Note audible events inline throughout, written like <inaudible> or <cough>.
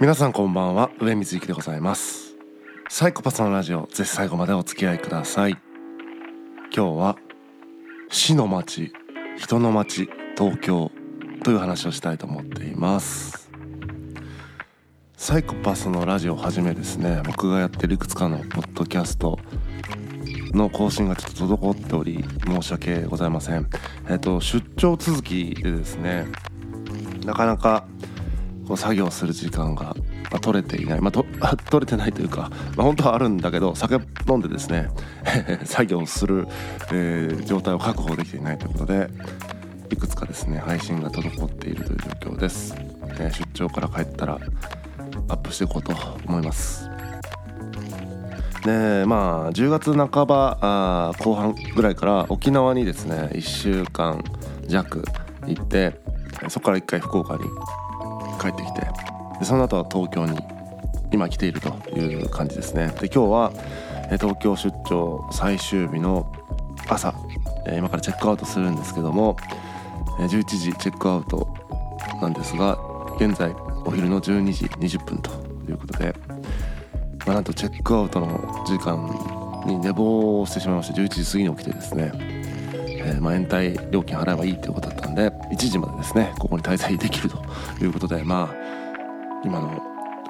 皆さんこんばんは。上水幸でございます。サイコパスのラジオぜひ最後までお付き合いください。今日は死の街人の街東京という話をしたいと思っています。サイコパスのラジオをはじめですね僕がやってるいくつかのポッドキャストの更新がちょっと滞っており申し訳ございません。えっ、と出張続きでですねなかなかこう作業する時間が、まあ、取れていない、まあ、と <laughs> 取れてないというか、まあ、本当はあるんだけど酒飲んでですね <laughs> 作業する、えー、状態を確保できていないということでいくつかですね配信が滞っているという状況です、えー、出張から帰ったらアップしていこうと思います。でまあ10月半ばあ後半ぐらいから沖縄にですね1週間弱行ってそこから1回福岡に帰ってきてでその後は東京に今来ているという感じですね。で今日は東京出張最終日の朝今からチェックアウトするんですけども11時チェックアウトなんですが現在お昼の12時20分ということで、まあ、なんとチェックアウトの時間に寝坊してしまいまして11時過ぎに起きてですね、えー、まあ延滞料金払えばいいということだったんで1時までですねここに滞在できるということでまあ今の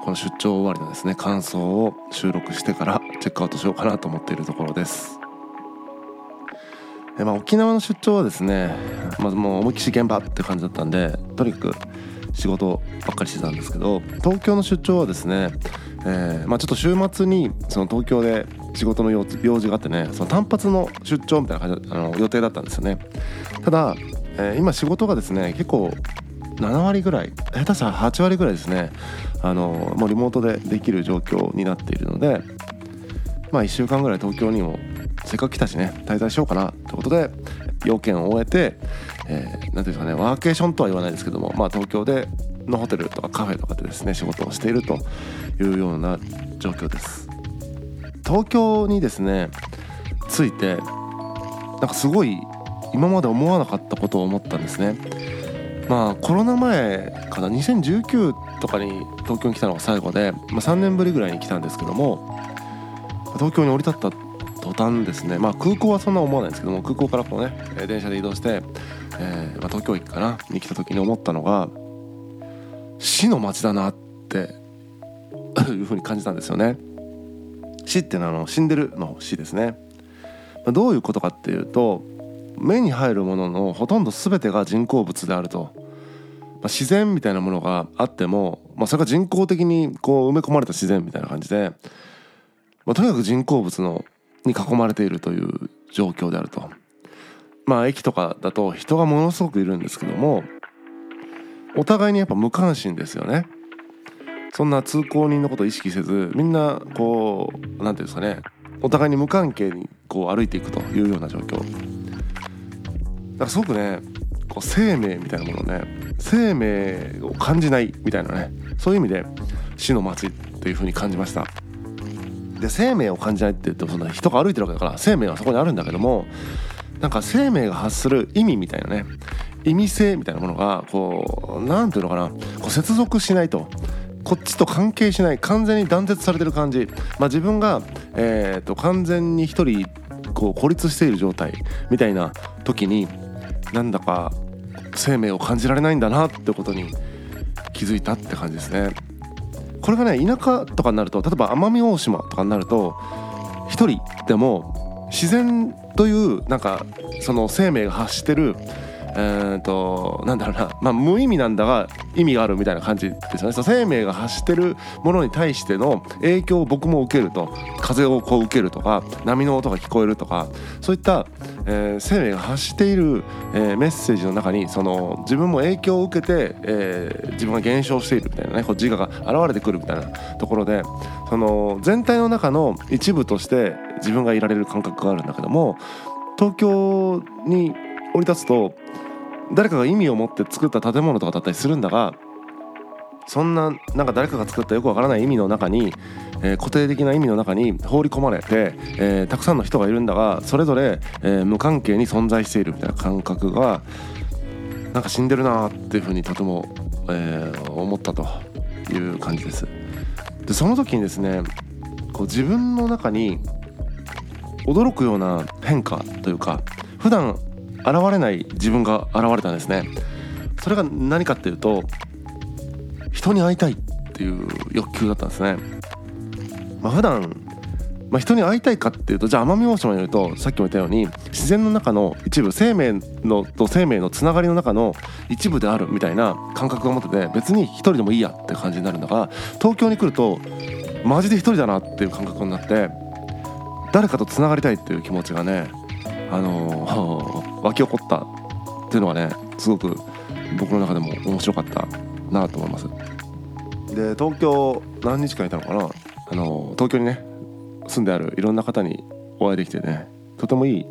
この出張終わりのですね感想を収録してからチェックアウトしようかなと思っているところです。えまあ、沖縄の出張はですね、まずもう思いっきし現場って感じだったんでとにかく仕事ばっかりしてたんですけど東京の出張はですね、えー、まあ、ちょっと週末にその東京で仕事の用事があってねその単発の出張みたいな感じあの予定だったんですよねただえー、今仕事がですね結構7割ぐらい下手したら8割ぐらいですねあのもうリモートでできる状況になっているのでまあ1週間ぐらい東京にもせっかく来たしね滞在しようかなということで要件を終えて何、えー、ていうんですかねワーケーションとは言わないですけどもまあ東京でのホテルとかカフェとかでですね仕事をしているというような状況です。東京にですね着いてなんかすごい今まで思わなかったことを思ったんですね。まあコロナ前かな2019とかに東京に来たのが最後で、まあ、3年ぶりぐらいに来たんですけども東京に降り立った途端ですね。まあ空港はそんな思わないんですけども空港からこうね電車で移動して、えーまあ、東京駅かなに来た時に思ったのが死の街だなっていうふうに感じたんですよね。死っていうのはあの死んでるの死ですね。どういうことかっていうと目に入るもののほとんど全てが人工物であると、まあ、自然みたいなものがあっても、まあ、それが人工的にこう埋め込まれた自然みたいな感じで、まあ、とにかく人工物のに囲まれているという状況であると。まあ駅とかだと人がものすごくいるんですけどもお互いにやっぱ無関心ですよね。そんな通行人のことを意識せずみんなこう何て言うんですかねお互いに無関係にこう歩いていくというような状況からすごくねこう生命みたいなものね生命を感じないみたいなねそういう意味で死の街というふうに感じました。で生命を感じないって言ってもそんな人が歩いてるわけだから生命はそこにあるんだけどもなんか生命が発する意味みたいなね意味性みたいなものがこう何ていうのかなこう接続しないとこっちと関係しない完全に断絶されてる感じ、まあ、自分が、えーと完全に一人こう孤立している状態みたいな時になんだか生命を感じられないんだなってことに気づいたって感じですね。これがね田舎とかになると例えば奄美大島とかになると1人でも自然というなんかその生命が発してるえーと、なんだろうな、まあ、無意味なんだが意味があるみたいな感じですよね。その生命が発してるものに対しての影響を僕も受けると。風をこう受けるとか波の音が聞こえるとかそういった、えー、生命が発している、えー、メッセージの中にその自分も影響を受けて、えー、自分が減少しているみたいなねこう自我が現れてくるみたいなところでその全体の中の一部として自分がいられる感覚があるんだけども東京にり立つと誰かが意味を持って作った建物とかだったりするんだがそんななんか誰かが作ったよくわからない意味の中に、えー、固定的な意味の中に放り込まれて、えー、たくさんの人がいるんだがそれぞれ、えー、無関係に存在しているみたいな感覚がなんか死んでるなっていうふうにとても、えー、思ったという感じです。でその時にですねこう自分の中に驚くような変化というか普段現れない自分が現れたんですね。それが何かっていうと人に会いたいっていう欲求だったんですね。まあ普段まあ、人に会いたいかっていうとじゃあ奄美大島にいるとさっきも言ったように自然の中の一部生命のと生命のつながりの中の一部であるみたいな感覚を持ってて別に一人でもいいやって感じになるんだが東京に来るとマジで一人だなっていう感覚になって誰かとつながりたいっていう気持ちがねあのー、湧き起こったっていうのはねすごく僕の中でも面白かったなと思います。で東京何日間いたのかな？あのー、東京にね住んであるいろんな方にお会いできてねとてもいい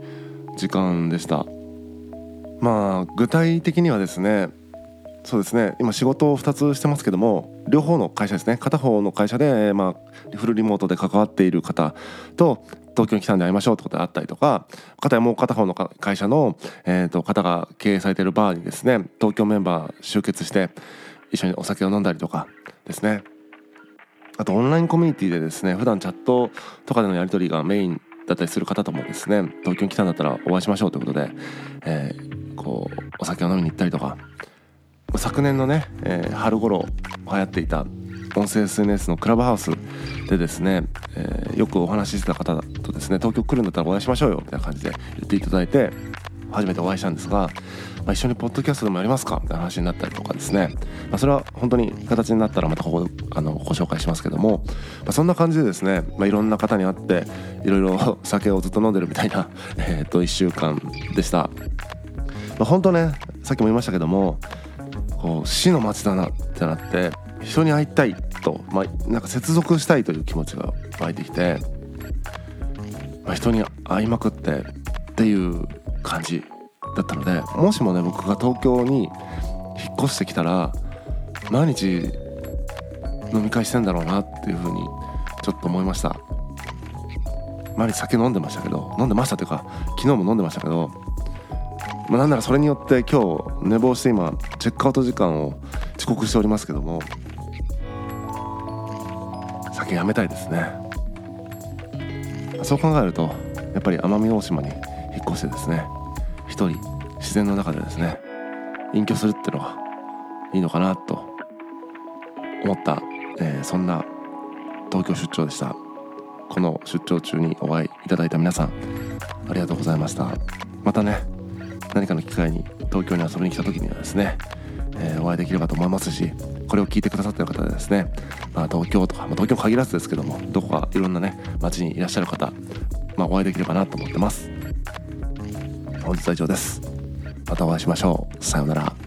時間でした。まあ具体的にはですねそうですね。今仕事を2つしてますけども両方の会社ですね。片方の会社で、まあ、フルリモートで関わっている方と東京に来たんで会いましょうってことであったりとか片やもう片方の会社の、えー、と方が経営されているバーにですね東京メンバー集結して一緒にお酒を飲んだりとかですね。あとオンラインコミュニティでですね普段チャットとかでのやり取りがメインだったりする方ともですね東京に来たんだったらお会いしましょうということで、えー、こうお酒を飲みに行ったりとか昨年のね、えー、春頃流行っていた音声 SNS のクラブハウスでですね、えー、よくお話ししてた方とですね東京来るんだったらお会いしましょうよみたいな感じで言っていただいて初めてお会いしたんですが、まあ、一緒にポッドキャストでもやりますかみたいな話になったりとかですね、まあ、それは本当に形になったらまたここあのご紹介しますけども、まあ、そんな感じでですね、まあ、いろんな方に会っていろいろ酒をずっと飲んでるみたいな、えー、と1週間でした。まあ、本当ねさっきも言いましたけどもこう死の街だなってなって人に会いたいと、まあ、なんか接続したいという気持ちが湧いてきて、まあ、人に会いまくってっていう感じだったのでもしもね僕が東京に引っ越してきたら毎日飲み会してんだろうなっていうふうにちょっと思いました。毎日酒飲んでましたけど飲んでましたというか昨日も飲んでましたけど、まあ、なんならそれによって今日寝坊して今チェックアウト時間を遅刻しておりますけども酒やめたいですね。そう考えるとやっぱり奄美大島に引っ越してですね一人自然の中でですね隠居するっていうのがいいのかなと思った、えー、そんな東京出張でした。この出張中にお会いいただいた皆さんありがとうございました。またね。何かの機会に東京に遊びに来た時にはですね、えー、お会いできればと思いますしこれを聞いてくださってる方でですね、まあ、東京とか、まあ、東京限らずですけどもどこかいろんなね街にいらっしゃる方、まあ、お会いできればなと思ってます。本日は以上です。またお会いしましょう。さようなら。